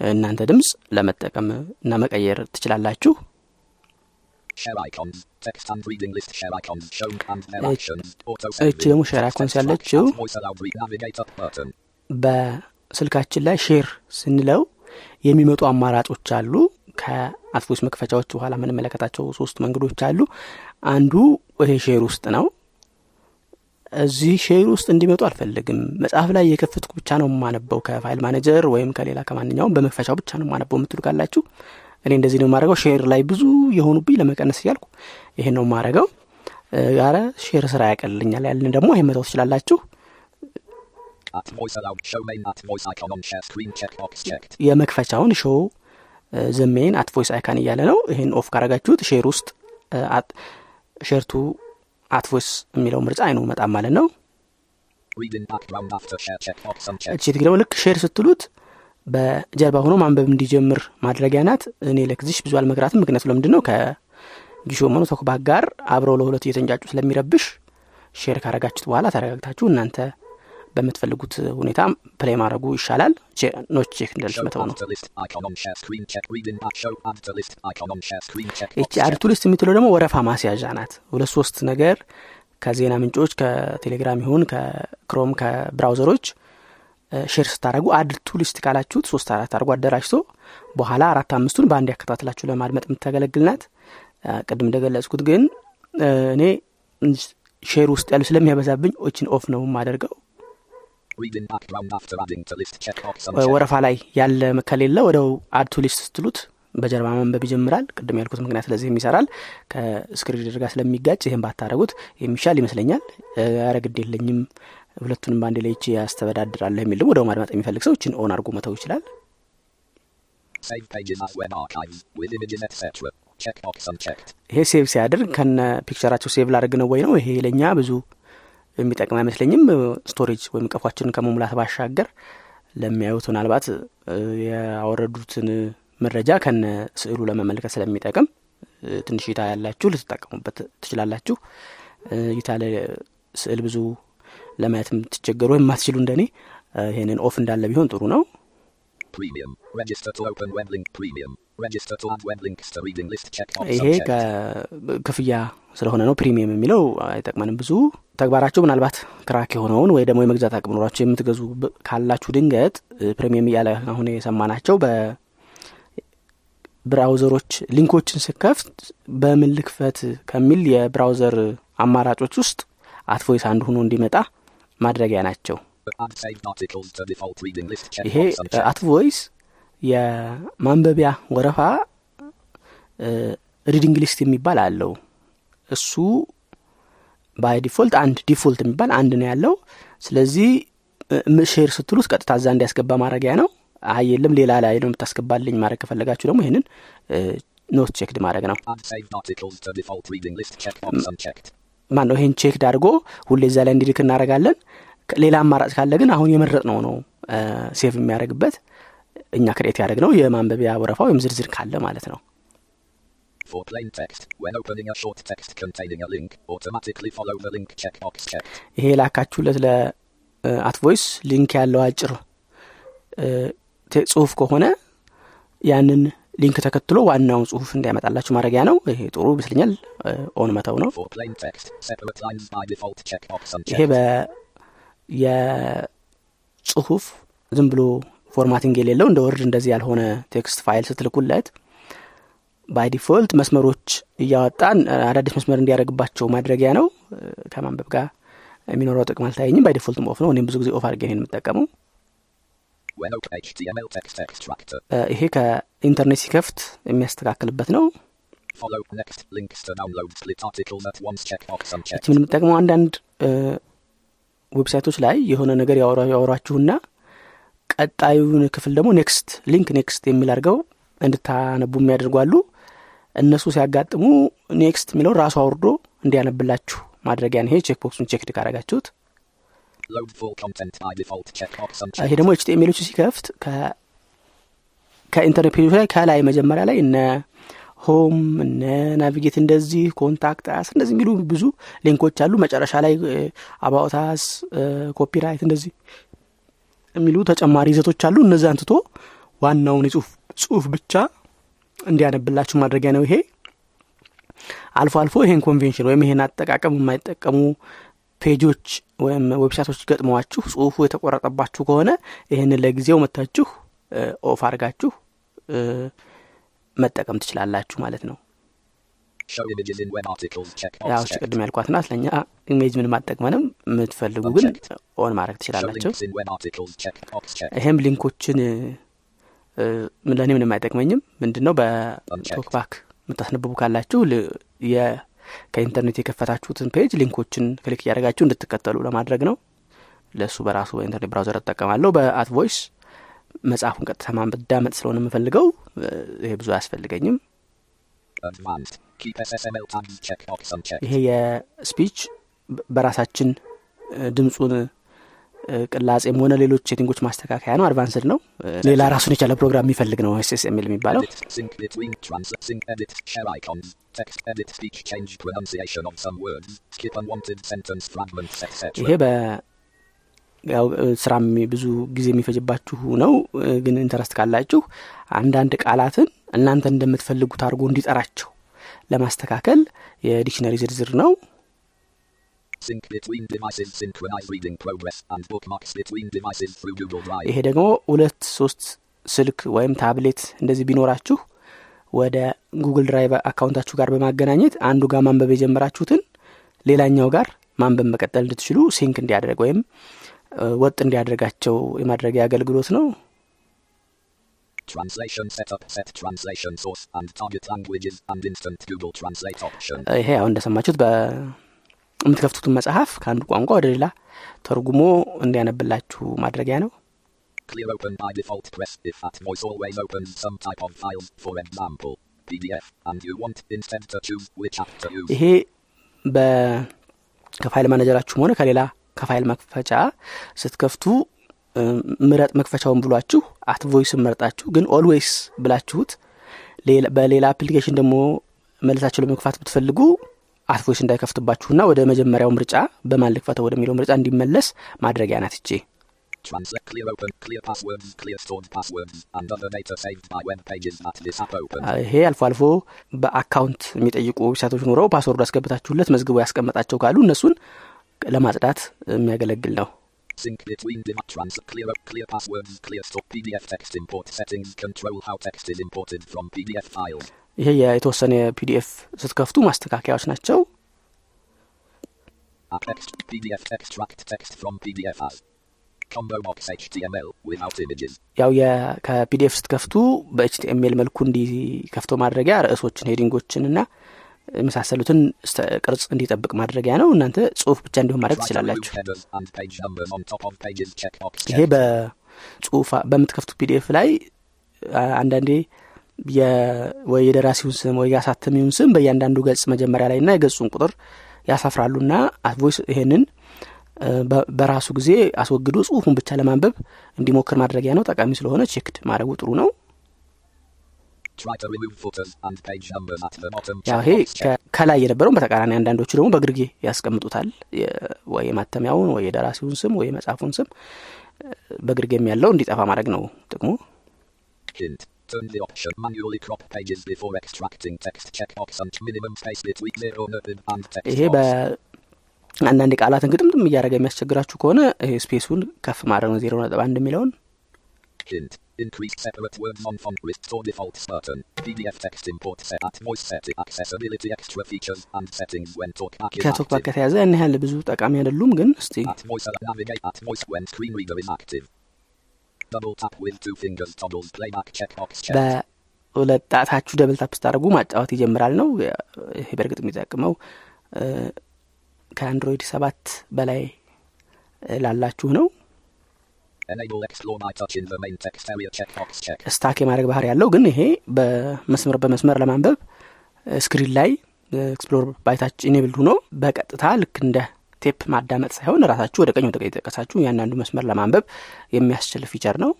[SPEAKER 1] እናንተ ድምፅ ለመጠቀም እና መቀየር ትችላላችሁ
[SPEAKER 2] Share icons. Text and reading list share icons shown and their actions. Auto
[SPEAKER 1] እች ደግሞ share icons ያለችው. በስልካችን ላይ share ስንለው የሚመጡ አማራጮች አሉ ከ At Voice መክፈቻዎች በኋላ የምንመለከታቸው ሶስት መንገዶች አሉ አንዱ ይሄ share ውስጥ ነው እዚህ share ውስጥ እንዲመጡ አልፈልግም መጽሐፍ ላይ የከፍትኩ ብቻ ነው የማነበው ከ file manager ወይም ከሌላ ከማንኛውም በመክፈቻው ብቻ ነው የማነበው የምትሉ ካላችሁ እኔ እንደዚህ ነው የማደርገው share ላይ ብዙ የሆኑብኝ ለመቀነስ እያልኩ ይሄን ነው የማደርገው አረ share ስራ ያቀልልኛል ያልን ደግሞ ይሄን መተው ትችላላችሁ.
[SPEAKER 2] የመክፈቻውን show the main at icon
[SPEAKER 1] እያለ ነው ይህን off ካረጋችሁት share ውስጥ share to አት የሚለው ምርጫ አይኑ መጣም ማለት ነው. እቺ ደግሞ ልክ ሼር ስትሉት በጀርባ ሆኖ ማንበብ እንዲጀምር ማድረጊያ ናት። እኔ ለጊዜሽ ብዙ አልመክራትም። ምክንያቱ ለምንድን ነው? ከጊሾ መኖ ተኩባክ ጋር አብረው ለሁለቱ እየተንጫጩ ስለሚረብሽ ሼር ካረጋችሁት በኋላ ተረጋግታችሁ እናንተ በምትፈልጉት ሁኔታ ፕሌይ ማድረጉ ይሻላል። ኖት ቼክ
[SPEAKER 2] Show
[SPEAKER 1] መተው ነው። ይቺ list የምትለው ደግሞ ወረፋ ማስያዣ ናት። ሁለት ሶስት ነገር ከዜና ምንጮች ከቴሌግራም ይሁን ከክሮም ከብራውዘሮች share ስታደረጉ add to list ካላችሁት ሶስት አራት አድርጎ አደራጅቶ በኋላ አራት አምስቱን በአንድ ያከታትላችሁ ለማድመጥ የምታገለግል ናት። አ፣ ቅድም እንደገለጽኩት ግን እኔ share ውስጥ ያሉ ስለሚያበዛብኝ እችን off ነው
[SPEAKER 2] unchecked.
[SPEAKER 1] ወረፋ ላይ ያለ ከሌለ ወደው add to list ስትሉት በጀርባ ማንበብ ይጀምራል። ቅድም ያልኩት ምክንያት ስለዚህም ይሰራል። ከ screen ጋር ስለሚጋጭ ይህን ባታደረጉት የሚሻል ይመስለኛል። ኧረ ግድ የለኝም ሁለቱንም በአንድ ላይ ይቺ ያስተበዳድራለሁ የሚል ደግሞ ወደው ማድመጥ የሚፈልግ ሰው እችን on አድርጎ መተው ይችላል. ይሄ save ሲያደርግ ከነ picture አቸው save ላደርግ ነው ወይ ነው? ይሄ ለእኛ ብዙ የሚጠቅም አይመስለኝም። storage ወይም ቀፏችንን ከመሙላት ባሻገር ለሚያዩት ምናልባት ያወረዱትን መረጃ ከነ ስዕሉ ለመመልከት ስለሚጠቅም ትንሽ እይታ ያላችሁ ልትጠቀሙበት ትችላላችሁ። እይታ ስዕል ብዙ ለማየት የምትቸገሩ ወይም የማትችሉ እንደኔ እ፣ ይሄንን off እንዳለ ቢሆን ጥሩ ነው። ይሄ. ከክፍያ ስለሆነ ነው premium የሚለው። አይጠቅመንም ብዙ ተግባራችሁ ምናልባት crack የሆነውን ወይ ደግሞ የመግዛት አቅም ኖሯቸው የምትገዙ ካላችሁ ድንገት premium እያለ አሁን የሰማናቸው በብራውዘሮች ሊንኮችን ስከፍት በምን ልክፈት ከሚል የ browser አማራጮች ውስጥ አትቮይስ አንዱ ሆኖ እንዲመጣ ማድረጊያ ናቸው። ይሄ
[SPEAKER 2] unchecked.
[SPEAKER 1] አትቮይስ የማንበቢያ ወረፋ reading list የሚባል አለው። እሱ by default አንድ default የሚባል አንድ ነው ያለው። ስለዚህ share ስትሉት ቀጥታ እዛ እንዲያስገባ ማድረጊያ ነው። አይ የለም ሌላ ላይ ነው የምታስገባልኝ ማድረግ ከፈለጋችሁ ደግሞ ይህንን not checked ማድረግ ነው ማን ነው ይህን checked አድርጎ ሁሌ እዛ ላይ እንዲልክ እናደረጋለን ሌላ አማራጭ ካለ ግን አሁን የመረጥነው ነው save የሚያደርግበት እኛ create ያደረግነው የማንበቢያ ወረፋ ወይም ዝርዝር ካለ ማለት ነው. ይሄ የላካችሁለት ለአትቮይስ link ያለው አጭር ጽሁፍ ከሆነ ያንን link ተከትሎ ዋናውን ጽሁፍ እንዲያመጣላችሁ ማድረጊያ ነው። ይሄ ጥሩ ይመስለኛል። on መተው ነው። ይሄ የጽሁፍ ዝም ብሎ formatting የሌለው እንደ ወርድ እንደዚህ ያልሆነ text file ስትልኩለት by default መስመሮች እያወጣን አዳዲስ መስመር እንዲያደርግባቸው ማድረጊያ ነው። ከማንበብ ጋር የሚኖረው ጥቅም አልታየኝም። by default off ነው። እኔም ብዙ ጊዜ off አድርጌ የምጠቀመው
[SPEAKER 2] When open HTML text extractor.
[SPEAKER 1] እ፣ ይሄ ከኢንተርኔት ሲከፍት የሚያስተካክልበት ነው. ምን የምጠቅመው አንዳንድ ዌብሳይቶች ላይ የሆነ ነገር ያወሯችሁና ቀጣዩን ክፍል ደግሞ next link next የሚል አድርገው እንድታነቡ የሚያደርጉ አሉ እነሱ ሲያጋጥሙ next የሚለው ራሱ አውርዶ እንዲያነብላችሁ ማድረጊያ ነው ይሄ check box ኡን check ካረጋችሁት
[SPEAKER 2] Load full content by default checkbox
[SPEAKER 1] ይሄ. ደግሞ ኤችቲኤምኤሎቹ ሲከፍት ከኢንተርኔት ፔጆች ላይ ከላይ መጀመሪያ ላይ እነ home እነ navigate እንደዚህ contact us እንደዚህ የሚሉ ብዙ ሊንኮች አሉ። መጨረሻ ላይ about us copyright እንደዚህ የሚሉ ተጨማሪ ይዘቶች አሉ። እነዚያን ትቶ ዋናውን የጽሁፍ ጽሁፍ ብቻ እንዲያነብላችሁ ማድረጊያ ነው ይሄ። አልፎ አልፎ ይሄን ኮንቬንሽን ወይም ይሄን አጠቃቀም የማይጠቀሙ ፔጆች ወይም ዌብሳይቶች ገጥመዋችሁ ጽሁፉ የተቆረጠባችሁ ከሆነ ይህንን ለጊዜው መታችሁ off አድርጋችሁ መጠቀም ትችላላችሁ ማለት ነው ያው. ቅድም ያልኳት ናት ለእኛ image ምንም አይጠቅመንም የምትፈልጉ ግን on ማድረግ
[SPEAKER 2] checked.
[SPEAKER 1] ይሄም ሊንኮችን ለእኔ ምንም አይጠቅመኝም ምንድን ነው በቶክባክ የምታስነብቡ ካላችሁ ከኢንተርኔት የከፈታችሁትን page ሊንኮችን click እያደረጋችሁ እንድትከተሉ ለማድረግ ነው ለእሱ በራሱ በኢንተርኔት browser እጠቀማለሁ በአት ቮይስ መጽሐፉን ቀጥታ ማዳመጥ ስለሆነ የምፈልገው ይሄ ብዙ አያስፈልገኝም. ይሄ የ speech በራሳችን ድምፁን ቅላጼም ሆነ ሌሎች ሴቲንጎች ማስተካከያ ነው። advanced ነው። ሌላ ራሱን የቻለ ፕሮግራም የሚፈልግ ነው SML የሚባለው. ይሄ ያው ስራም ብዙ ጊዜ የሚፈጅባችሁ ነው። ግን interest ካላችሁ አንዳንድ ቃላትን እናንተ እንደምትፈልጉት አድርጎ እንዲጠራቸው ለማስተካከል የ dictionary ዝርዝር ነው ይሄ ደግሞ ሁለት ሶስት ስልክ ወይም ታብሌት እንደዚህ ቢኖራችሁ ወደ ጉግል ድራይቭ አካውንታችሁ ጋር በማገናኘት አንዱ ጋር ማንበብ የጀመራችሁትን ሌላኛው ጋር ማንበብ መቀጠል እንድትችሉ ሲንክ እንዲያደርግ ወይም ወጥ እንዲያደርጋቸው የማድረጊያ አገልግሎት ነው. ይሄ ያው እንደሰማችሁት በምትከፍቱትን መጽሐፍ ከአንዱ ቋንቋ ወደ ሌላ ተርጉሞ እንዲያነብላችሁ ማድረጊያ ነው
[SPEAKER 2] Clear open by default press if at voice always opens some type of files, for example, PDF, and you want instead to choose which app to use.
[SPEAKER 1] ይሄ ከ file manager አችሁም ሆነ ከሌላ ከፋይል መክፈቻ ስትከፍቱ ምረጥ መክፈቻውን ብሏችሁ አት ቮይስን መርጣችሁ ግን always ብላችሁት ሌላ- በሌላ application ደግሞ መልሳችሁ ለመክፈት ብትፈልጉ አት ቮይስ እንዳይከፍትባችሁና ወደ መጀመሪያው ምርጫ በማን ልክፈተው ወደሚለው ምርጫ እንዲመለስ ማድረጊያ ናት
[SPEAKER 2] opens.
[SPEAKER 1] ይሄ አልፎ አልፎ በአካውንት የሚጠይቁ ዌብሳይቶች ኖረው ፓስወርድ አስገብታችሁለት መዝግቦ ያስቀመጣቸው ካሉ እነሱን ለማጽዳት የሚያገለግል ነው
[SPEAKER 2] Sync between dev trans clear up clear passwords, clear store PDF text import settings control how text is imported from PDF files.
[SPEAKER 1] ይሄ የተወሰነ ፒዲኤፍ ስትከፍቱ ማስተካከያዎች ናቸው።
[SPEAKER 2] App text PDF extract text from PDF as combo box HTML without images.
[SPEAKER 1] ያው ከ PDF ስትከፍቱ በ HTML መልኩ እንዲከፍተው ማድረጊያ ርዕሶችን ሄዲንጎችን እና የመሳሰሉትን ቅርጽ እንዲጠብቅ ማድረጊያ ነው። እናንተ ጽሁፍ ብቻ እንዲሆን ማድረግ ትችላላችሁ። ይሄ በምትከፍቱ PDF ላይ አንዳንዴ ወይ የደራሲውን ስም ወይ የአሳተሚውን ስም በእያንዳንዱ ገጽ መጀመሪያ ላይ ና የገጹን ቁጥር ያሰፍራሉና ቮይስ ይሄንን በራሱ ጊዜ አስወግዶ ጽሁፉን ብቻ ለማንበብ እንዲሞክር ማድረጊያ ነው። ጠቃሚ ስለሆነ ቼክድ ማድረጉ ጥሩ ነው። ይሄ ከላይ የነበረውን በተቃራኒ አንዳንዶቹ ደግሞ በግርጌ ያስቀምጡታል። ወይ የማተሚያውን ወይ የደራሲውን ስም ወይ የመጽሐፉን ስም በግርጌም ያለው እንዲጠፋ ማድረግ ነው ጥቅሙ.
[SPEAKER 2] Turn the option manually crop pages before extracting text checkbox and minimum space between zero nerd and text
[SPEAKER 1] ይሄ
[SPEAKER 2] box.
[SPEAKER 1] በአንዳንድ ቃላትን ግጥምጥም እያደረገ የሚያስቸግራችሁ ከሆነ ይሄ ስፔሱን ከፍ ማድረግ ነው ዜሮ ነጥብ አንድ የሚለውን
[SPEAKER 2] Hint. Increase separate word non-font restore defaults button. PDF text import set at voice setting accessibility extra features and settings when talkback is
[SPEAKER 1] ከቶክ ባክ
[SPEAKER 2] active.
[SPEAKER 1] ከተያዘ ያን ያህል ብዙ ጠቃሚ አይደሉም ግን እስቲ
[SPEAKER 2] At voice navigate at voice when screen reader is active.
[SPEAKER 1] በሁለት ጣታችሁ ደብል ታፕ ስታደርጉ ማጫወት ይጀምራል ነው። ይሄ በእርግጥ የሚጠቅመው ከአንድሮይድ ሰባት በላይ ላላችሁ ነው. stuck የማድረግ ባህሪ ያለው ግን ይሄ በመስመር በመስመር ለማንበብ screen ላይ explore by touch enable ሆኖ በቀጥታ ልክ እንደ ቴፕ ማዳመጥ ሳይሆን ራሳችሁ ወደ ቀኝ ወደ ቀኝ የጠቀሳችሁ እያንዳንዱ መስመር ለማንበብ የሚያስችል feature ነው.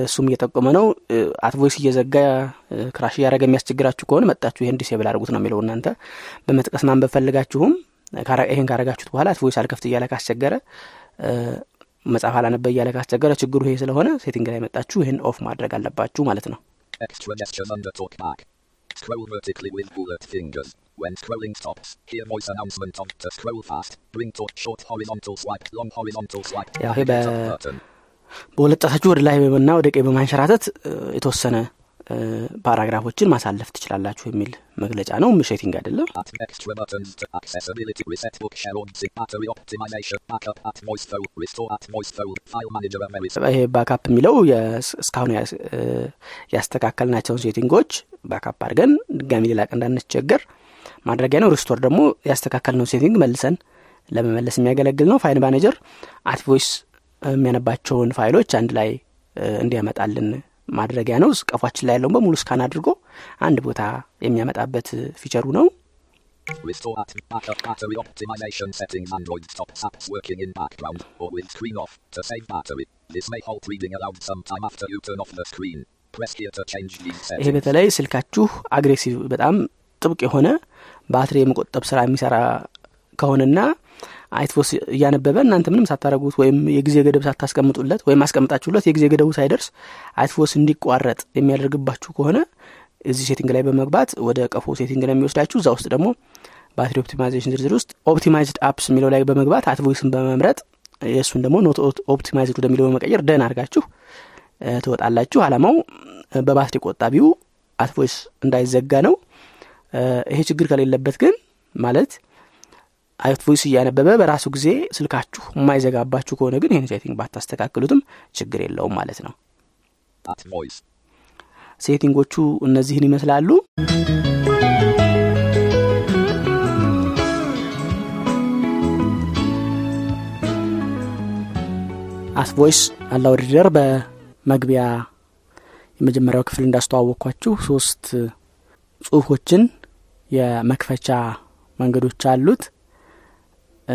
[SPEAKER 1] እሱም እየጠቆመ ነው። At Voice እየዘጋ crash እያደረገ የሚያስቸግራችሁ ከሆነ መጣችሁ ይህን disable አድርጉት ነው የሚለው እናንተ። በመጥቀስ ማንበብ ፈልጋችሁም ይህን ካረጋችሁት በኋላ At Voice አልከፍት እያለ ካስቸገረ መጽሐፍ አላነብ እያለ ካስቸገረ ችግሩ ይሄ ስለሆነ setting ላይ መጣችሁ ይህን off ማድረግ አለባችሁ ማለት ነው.
[SPEAKER 2] Scroll vertically with bullet fingers. When scrolling stops, hear voice announcement on to scroll fast. Bring to short horizontal swipe, long horizontal swipe.
[SPEAKER 1] Yeah. በሁለት ጣታችሁ ወደ ላይ እና ወደ ቀኝ በማንሸራተት የተወሰነ paragraph ኦችን ማሳለፍ ትችላላችሁ የሚል መግለጫ ነው። setting አይደለም? ይሄ backup የሚለው እስካሁን ያስተካከልናቸውን setting ኦች backup አድርገን ድጋሚ ሌላ ቀን እንዳንቸገር ማድረጊያ ነው restore ደግሞ ያስተካከልነው setting መልሰን ለመመለስ የሚያገለግል ነው። File manager At Voice የሚያነባቸውን ፋይሎች አንድ ላይ እንዲያመጣልን ማድረጊያ ነው ቀፏችን ላይ ያለውን በሙሉ scan አድርጎ አንድ ቦታ የሚያመጣበት
[SPEAKER 2] feature ኡ ነው
[SPEAKER 1] ይሄ. በተለይ ስልካችሁ aggressive በጣም ጥብቅ የሆነ ባትሪ የመቆጠብ ስራ የሚሰራ ከሆነና At Voice እያነበበ እናንተ ምንም ሳታረጉት ወይም የጊዜ ገደብ ሳታስቀምጡለት ወይም አስቀምጣችሁለት የጊዜ ገደቡ ሳይደርስ At Voice እንዲቋረጥ የሚያደርግባችሁ ከሆነ እዚህ setting ላይ በመግባት ወደ ቀፎ setting ነው የሚወስዳችሁ። እዛ ውስጥ ደግሞ battery optimization ዝርዝር ውስጥ optimized apps የሚለው ላይ በመግባት At Voice ን በመምረጥ የእሱን ደግሞ not optimized ወደሚለው በመቀየር done አድርጋችሁ ትወጣላችሁ። አላማው በባትሪ ቆጣቢው At Voice እንዳይዘጋ ነው። ይሄ ችግር ከሌለበት ግን ማለት At Voice እያነበበ በራሱ ጊዜ ስልካችሁ የማይዘጋባችሁ ከሆነ ግን ይህን setting ባታስተካክሉትም ችግር የለውም ማለት ነው.
[SPEAKER 2] setting
[SPEAKER 1] ኦቹ እነዚህን ይመስላሉ። At Voice Aloud Reader በመግቢያ የመጀመሪያው ክፍል እንዳስተዋወቅኳችሁ ሶስት ጽሁፎችን የመክፈቻ መንገዶች አሉት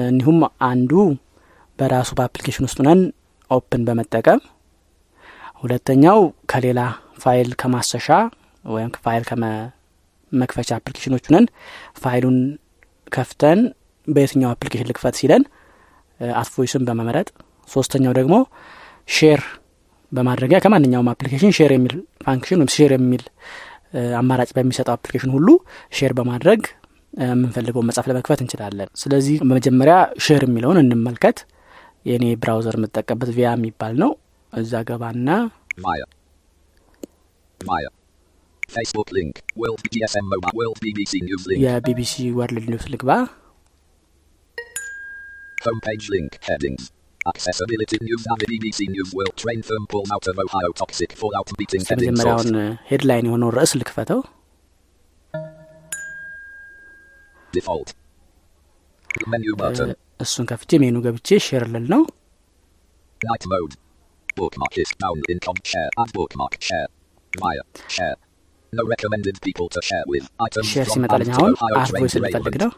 [SPEAKER 1] እንዲሁም አንዱ በራሱ በ application ውስጥ ሆነን open በመጠቀም ሁለተኛው ከሌላ ፋይል ከማሰሻ ወይም ፋይል ከመክፈቻ application ኦች ሆነን ፋይሉን ከፍተን በየትኛው application ልክፈት ሲለን At Voice ን በመምረጥ ሶስተኛው ደግሞ share በማድረጊያ ከማንኛውም application share የሚል function ወይም share የሚል አማራጭ በሚሰጠው application ሁሉ share በማድረግ የምንፈልገውን መጽሐፍ ለመክፈት እንችላለን ስለዚህ በመጀመሪያ share የሚለውን እንመልከት የእኔ browser የምጠቀምበት Via የሚባል ነው እዛ ገባና
[SPEAKER 2] News link.
[SPEAKER 1] የቢቢሲ ወርልድ ኒውስ ልግባ.
[SPEAKER 2] Accessibility news and BBC News World Train firm pulled out of Ohio toxic fallout meeting
[SPEAKER 1] እስቲ
[SPEAKER 2] heading source.
[SPEAKER 1] መጀመሪያውን ሄድላይን የሆነውን ርዕስ ልክፈተው እሱን ከፍቼ ሜኑ ገብቼ ሼር ልል ነው
[SPEAKER 2] from
[SPEAKER 1] ሲመጣልኝ አሁን
[SPEAKER 2] At Voice ልፈልግ. ነው.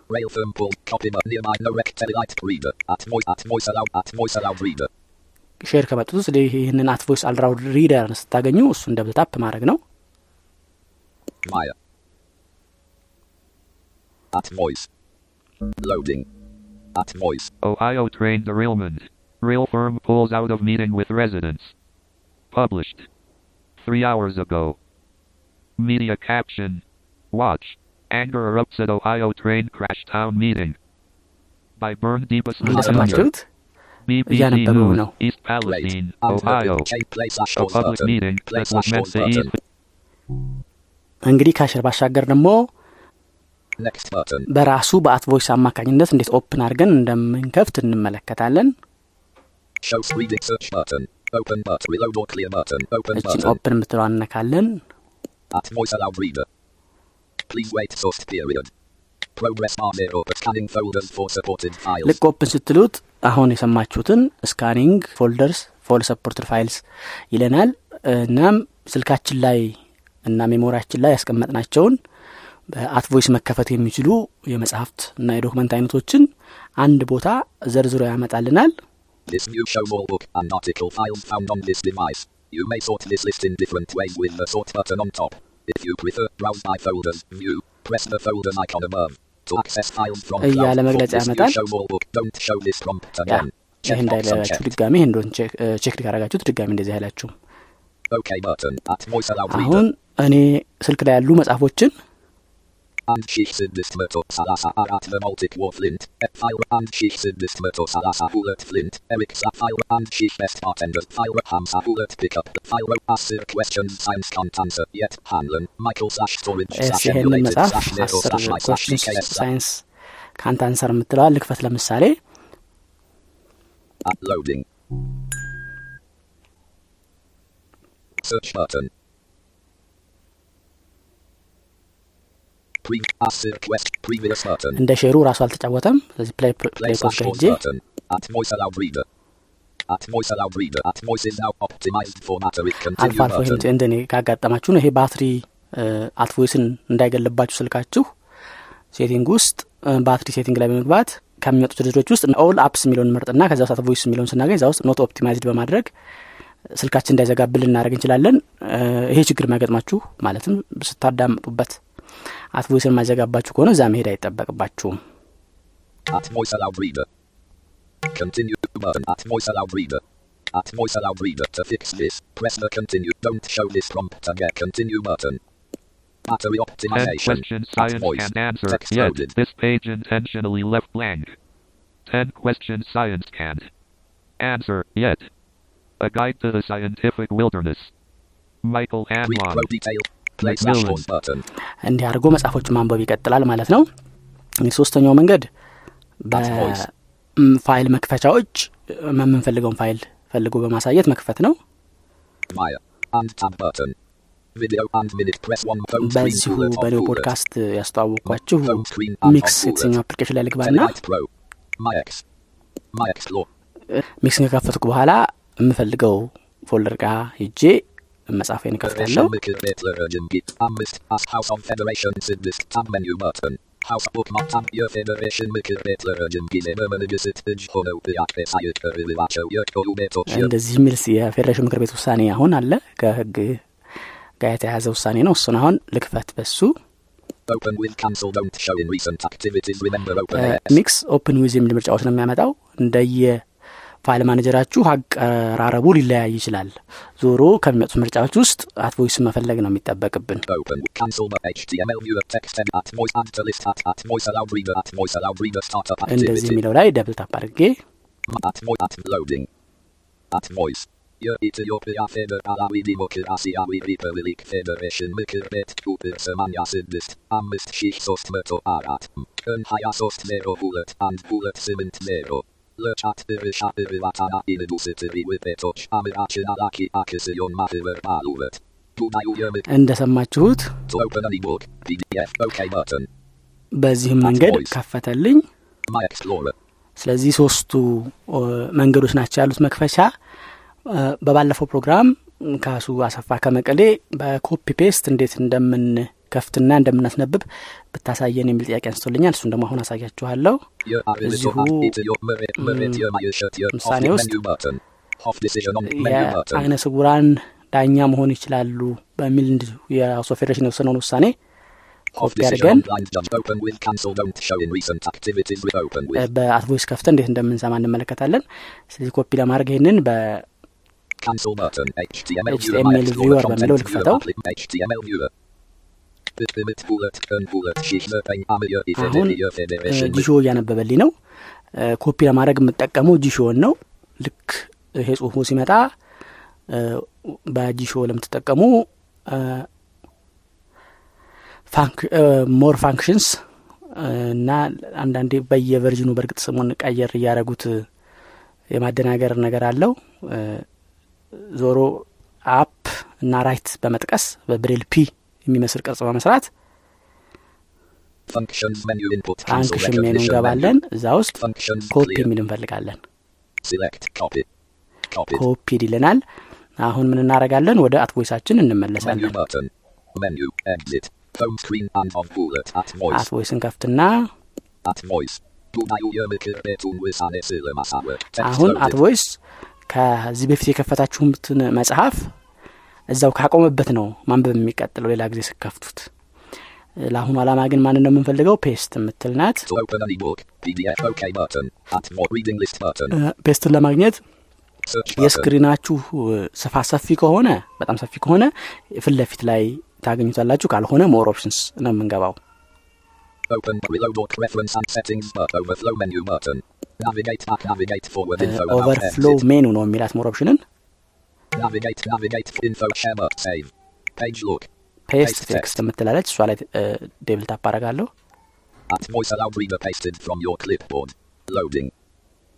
[SPEAKER 1] share ከመጡት ውስጥ ይህንን At Voice Aloud Reader ስታገኙ እሱን double tap ማድረግ ነው.
[SPEAKER 2] At voice. Loading. At voice.
[SPEAKER 3] Ohio train derailment. Rail firm pulls out of meeting with residents. Published. Three hours ago. Media caption. Watch. Anger erupts at Ohio train crash town meeting. By Bern Deepest
[SPEAKER 1] እንደሰማችሁት
[SPEAKER 3] BBC
[SPEAKER 1] እያነበበው
[SPEAKER 3] News,
[SPEAKER 1] ነው።
[SPEAKER 3] East
[SPEAKER 2] Wait.
[SPEAKER 3] Palestine,
[SPEAKER 2] And
[SPEAKER 3] Ohio.
[SPEAKER 2] K play slash
[SPEAKER 3] A
[SPEAKER 2] pause
[SPEAKER 3] public
[SPEAKER 2] button.
[SPEAKER 3] meeting
[SPEAKER 2] Play
[SPEAKER 3] that was
[SPEAKER 2] slash
[SPEAKER 3] meant
[SPEAKER 2] pause
[SPEAKER 3] to
[SPEAKER 2] button.
[SPEAKER 3] ease
[SPEAKER 1] እንግዲህ ካሸር ባሻገር ደግሞ
[SPEAKER 2] Next button.
[SPEAKER 1] በራሱ በአት ቮይስ አማካኝነት እንዴት ኦፕን አድርገን እንደምንከፍት እንመለከታለን እችን.
[SPEAKER 2] Open supported files.
[SPEAKER 1] ልክ open ስትሉት አሁን የሰማችሁትን scanning folders for supported files ይለናል እናም ስልካችን ላይ እና memory ያችን ላይ ያስቀመጥናቸውን በ At Voice መከፈት የሚችሉ የመጽሐፍት እና የ document አይነቶችን አንድ ቦታ ዘርዝሮ ያመጣልናል
[SPEAKER 2] This new show more book and article files found on this device. You may sort this list in different ways with the sort button on top. If you prefer, browse by folders, view, press the folders icon above. To access files from
[SPEAKER 1] እያለ መግለጫ ያመጣል።. ይህ እንዳይላችሁ
[SPEAKER 2] unchecked.
[SPEAKER 1] ድጋሚ እንደሆን ቼክ ካረጋችሁት ድጋሚ እንደዚህ አይላችሁም
[SPEAKER 2] reader.
[SPEAKER 1] አሁን እኔ ስልክ ላይ ያሉ መጽሐፎችን
[SPEAKER 2] And sheikh sidist murto salasa arat the Baltic war flint. Fire and sheikh sidist murto salasa hulet flint. Eric Sapphire and sheikh best bartender. Fire Hamza hulet pickup. Fire Asir questions science can't answer yet. Hanlon. Michael slash storage
[SPEAKER 1] ኤስ
[SPEAKER 2] slash
[SPEAKER 1] ይሄንን
[SPEAKER 2] emulated
[SPEAKER 1] መጽሐፍ
[SPEAKER 2] slash nero
[SPEAKER 1] አስር
[SPEAKER 2] slash my slash
[SPEAKER 1] ኮሽንስ
[SPEAKER 2] DKS slash
[SPEAKER 1] ሳይንስ ካንት አንሰር የምትለዋል ልክፈት ለምሳሌ
[SPEAKER 2] Uploading. Search button.
[SPEAKER 1] እንደ ሼሩ ራሱ አልተጫወተም። ስለዚህ ፕሌይ ሄጄ አልፎ አልፎ. እንደኔ ካጋጠማችሁ ነው። ይሄ ባትሪ At Voice ን እንዳይዘጋባችሁ ስልካችሁ setting ውስጥ battery setting ላይ በመግባት ከሚመጡት ዝርዝሮች ውስጥ all apps የሚለውን መርጥና ከዛ ውስጥ At Voice የሚለውን ስናገኝ እዛ ውስጥ not optimized በማድረግ ስልካችን እንዳይዘጋብን ልናደርግ እንችላለን። ይሄ ችግር የሚያገጥማችሁ ማለትም ስታዳምጡበት At Voice ን የሚዘጋባችሁ ከሆነ እዛ መሄድ አይጠበቅባችሁም
[SPEAKER 2] At Voice Aloud Reader. Continue button. At Voice Aloud Reader. At Voice Aloud Reader. To fix this, press the continue. Don't show this prompt to get continue button. Battery
[SPEAKER 3] 10
[SPEAKER 2] optimization.
[SPEAKER 3] questions
[SPEAKER 2] At
[SPEAKER 3] science
[SPEAKER 2] voice.
[SPEAKER 3] can't answer
[SPEAKER 2] Text
[SPEAKER 3] yet.
[SPEAKER 2] loaded.
[SPEAKER 3] This page intentionally left blank. 10 questions science can't answer yet. A guide to the scientific wilderness. Michael
[SPEAKER 2] Read
[SPEAKER 3] Hanlon.
[SPEAKER 2] pro
[SPEAKER 1] እንዲህ አድርጎ መጽሐፎችን ማንበብ ይቀጥላል ማለት ነው እንግዲህ ሶስተኛው መንገድ. በፋይል መክፈቻዎች የምንፈልገውን ፋይል ፈልጎ በማሳየት መክፈት ነው በዚሁ በኔው. ፖድካስት ያስተዋወቅኳችሁ
[SPEAKER 2] MiX
[SPEAKER 1] የተሰኘው. application ላይ ልግባና.
[SPEAKER 2] MiX
[SPEAKER 1] ን ከከፈትኩ በኋላ የምፈልገው folder ጋር ሄጄ መጽሐፌን እከፍታለሁ.
[SPEAKER 2] House bookmark tab የፌዴሬሽን ምክር ቤት ለረጅም ጊዜ በመንግስት እጅ ሆነው ጥያቄ ሳይቀርብላቸው የቆዩ ቤቶች
[SPEAKER 1] እንደዚህ የሚል የፌዴሬሽን ምክር ቤት ውሳኔ አሁን አለ። ከህግ ጋር የተያያዘ ውሳኔ ነው። እሱን አሁን ልክፈት በሱ.
[SPEAKER 2] Mix open
[SPEAKER 1] with የሚል ምርጫዎች ነው የሚያመጣው። እንደየ file manager አችሁ አቀራረቡ ሊለያይ ይችላል። ዞሮ ከሚመጡት ምርጫዎች ውስጥ @Voice መፈለግ ነው የሚጠበቅብን። እንደዚህ የሚለው ላይ double tap አድርጌ
[SPEAKER 2] የኢትዮጵያ ፌዴራላዊ ዲሞክራሲያዊ ሪፐብሊክ ፌዴሬሽን ምክር ቤት ቁጥር 86 5304 ቀን 23 02 1 2 8 0 Lăchat pyrâșa pyrâvatana ilduስትሪው ቤቶች አምራችና ላኪ አክስዮን ማህበር አሉበት።
[SPEAKER 1] እንደሰማችሁት በዚህም መንገድ ከፈተልኝ። ስለዚህ ሶስቱ መንገዶች ናቸው ያሉት መክፈቻ። በባለፈው ፕሮግራም ካሱ አሰፋ ከመቀሌ በ copy paste እንዴት እንደምን እንደምንከፍትና እንደምናስነብብ ብታሳየን የሚል ጥያቄ አንስቶልኛል። እሱን ደግሞ አሁን አሳያችኋለሁ። እዚሁ ምሳሌ ውስጥ ኮፒ አድርገን
[SPEAKER 2] open with cancel don't show in recent activities with open with
[SPEAKER 1] በ @Voice ከፍተን እንዴት እንደምንሰማ እንመለከታለን። ስለዚህ ኮፒ ለማድረግ ይህንን በ
[SPEAKER 2] cancel button HTML viewer
[SPEAKER 1] HTML
[SPEAKER 2] MiXplorer
[SPEAKER 1] viewer
[SPEAKER 2] content
[SPEAKER 1] በሚለው ልክፈተው። አሁን ጂሾ እያነበበልኝ ነው። ኮፒ ለማድረግ የምጠቀመው Jieshuo ን ነው። ልክ ይሄ ጽሁፉ ሲመጣ በ Jieshuo ለምትጠቀሙ more functions እና አንዳንዴ በየ version ኡ በእርግጥ ስሙን ቀየር እያደረጉት የማደናገር ነገር አለው። ዞሮ up እና right በመጥቀስ በ braille P የሚመስል ቅርጽ በመስራት
[SPEAKER 2] function menu
[SPEAKER 1] እንገባለን
[SPEAKER 2] menu.
[SPEAKER 1] እዛ ውስጥ ኮፒ የሚል እንፈልጋለን።
[SPEAKER 2] Select copy copy.
[SPEAKER 1] copy ይልናል አሁን ምን እናደርጋለን? ወደ @Voice
[SPEAKER 2] አችን
[SPEAKER 1] እንመለሳለን።
[SPEAKER 2] @Voice
[SPEAKER 1] ን ከፍትና አሁን. አትቮይስ ከዚህ በፊት የከፈታችሁትን መጽሐፍ እዛው ካቆመበት ነው ማንበብ የሚቀጥለው ሌላ ጊዜ ስትከፍቱት ለአሁኑ አላማ ግን ማንን ነው የምንፈልገው paste የምትል ናት paste ን ለማግኘት
[SPEAKER 2] የ
[SPEAKER 1] screen አችሁ ስፋት ሰፊ ከሆነ በጣም ሰፊ ከሆነ ፊት ለፊት ላይ ታገኙታላችሁ ካልሆነ more options ነው የምንገባው
[SPEAKER 2] open reload book reference and settings but overflow menu button navigate back navigate forward info about
[SPEAKER 1] overflow
[SPEAKER 2] exit
[SPEAKER 1] menu ነው የሚላት more option ን
[SPEAKER 2] navigate navigate info share save page look Paste
[SPEAKER 1] text የምትላለች? እሷ ላይ double tap አረጋለሁ
[SPEAKER 2] @Voice Aloud Reader pasted from your clipboard. Loading.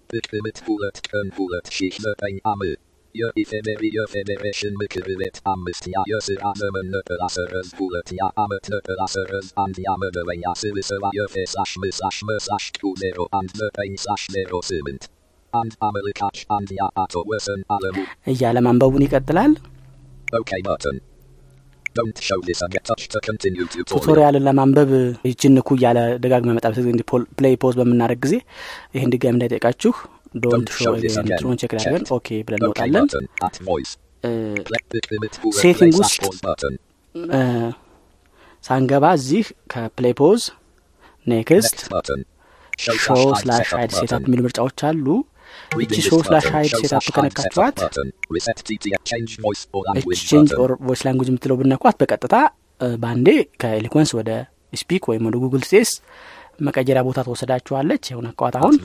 [SPEAKER 2] ጥቅምት ሁለት ቀን ሁለት ሺህ ዘጠኝ ዓመት የኢፌዴሪ የፌዴሬሽን ምክር ቤት አምስተኛ የስራ ዘመን ነጠላ ሰረዝ ሁለተኛ ዓመት ነጠላ ሰረዝ አንደኛ መደበኛ ስብሰባ የፌ slash ም slash መ slash ቁ ዜሮ አንድ ዘጠኝ slash ዜሮ ስምንት አንድ አመልካች አንደኛ አቶ ወሰን አለሙ
[SPEAKER 1] እያለ ማንበቡን ይቀጥላል. ቱቶሪያልን ለማንበብ ይችን ንኩ እያለ ደጋግመ መጣ ፕሌይ ፖዝ በምናደረግ ጊዜ ይህን ድጋሚ እንዳይጠቃችሁ ዶንት ሾ. እንትኑን ቼክ ላድርገን. ኦኬ ብለን እንወጣለን
[SPEAKER 2] play
[SPEAKER 1] ውስጥ ሳንገባ እዚህ ከፕሌይ ፖዝ ኔክስት ሾው ስላሽ ሀይድ ሴታፕ. የሚሉ ምርጫዎች አሉ እቺ
[SPEAKER 2] list
[SPEAKER 1] ስላሽ
[SPEAKER 2] Show
[SPEAKER 1] ሴታፕ
[SPEAKER 2] slash hide setup
[SPEAKER 1] ከነካችኋት
[SPEAKER 2] button. Reset TTF change voice or
[SPEAKER 1] እች
[SPEAKER 2] language
[SPEAKER 1] ቼንጅ
[SPEAKER 2] button.
[SPEAKER 1] ኦር voice language የምትለው ብነኳት በቀጥታ በአንዴ ከ Eloquence ወደ eSpeak ወይም ወደ Google speech መቀየሪያ ቦታ ትወስዳችኋለች ይሁን አካዋት አሁን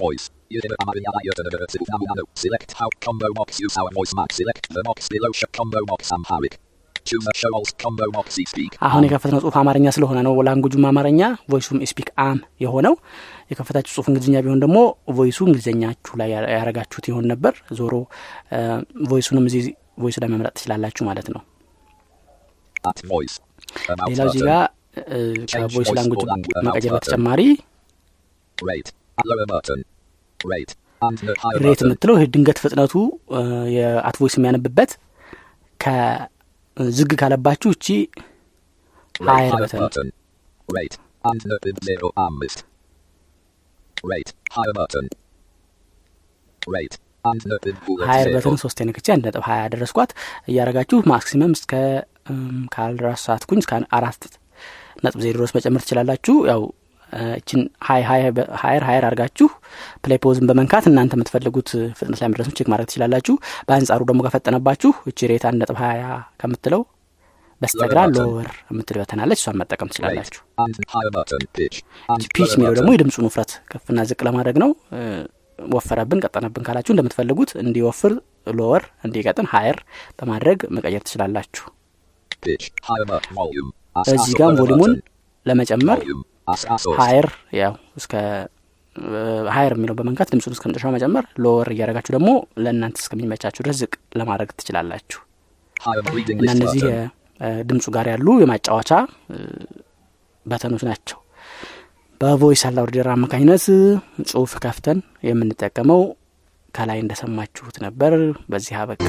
[SPEAKER 1] አሁን የከፈትነው ጽሁፍ አማርኛ ስለሆነ ነው። language ኡም አማርኛ voice ኡም eSpeak አም የሆነው። የከፈታችሁ ጽሁፍ እንግሊዝኛ ቢሆን ደግሞ voice ኡ እንግሊዝኛችሁ ላይ ያረጋችሁት ይሆን ነበር። ዞሮ voice ኡንም እዚህ voice ኡ ላይ መምረጥ ትችላላችሁ ማለት ነው። ሌላው እዚህ. ጋር ከ voice language መቀየር በተጨማሪ
[SPEAKER 2] rate.
[SPEAKER 1] የምትለው ድንገት ፍጥነቱ እ፣ የ @Voice የሚያነብበት ከዘገየ ካለባችሁ እቺ
[SPEAKER 2] higher button zero.
[SPEAKER 1] በተን ሶስት ነክቼ አንድ ነጥብ ሀያ ያደረስኳት። እያረጋችሁ maximum እስከ ካልራሳትኩኝ እስከ አራት ነጥብ ዜሮ ድረስ መጨመር ትችላላችሁ። ያው እችን higher higher አድርጋችሁ play pause ን በመንካት እናንተ የምትፈልጉት ፍጥነት ላይ መድረሱን check ማድረግ ትችላላችሁ። በአንጻሩ ደግሞ ከፈጠነባችሁ እቺ rate አንድ ነጥብ ሀያ ከምትለው በስተግራ.
[SPEAKER 2] lower
[SPEAKER 1] የምትል button አለች እሷን መጠቀም. ትችላላችሁ።
[SPEAKER 2] pitch
[SPEAKER 1] የሚለው ደግሞ. የድምፁን ውፍረት ከፍና ዝቅ ለማድረግ ነው። ወፈረብን ቀጠነብን ካላችሁ እንደምትፈልጉት እንዲወፍር lower እንዲቀጥን higher በማድረግ መቀየር ትችላላችሁ። እዚህ ጋም
[SPEAKER 2] volume ኡን. ለመጨመር
[SPEAKER 1] ሀየር ያው እስከ higher የሚለው በመንካት ድምፁን እስከ መጨረሻው መጨመር lower እያደረጋችሁ ደግሞ ለእናንተ እስከሚመቻችሁ ድረስ ዝቅ ለማድረግ ትችላላችሁ። እና እነዚህ ድምፁ ጋር ያሉ የማጫወቻ button ኦች ናቸው። በቮይስ አላውርደር አማካኝነት ጽሁፍ ከፍተን የምንጠቀመው ከላይ እንደሰማችሁት ነበር። በዚህ አበቃ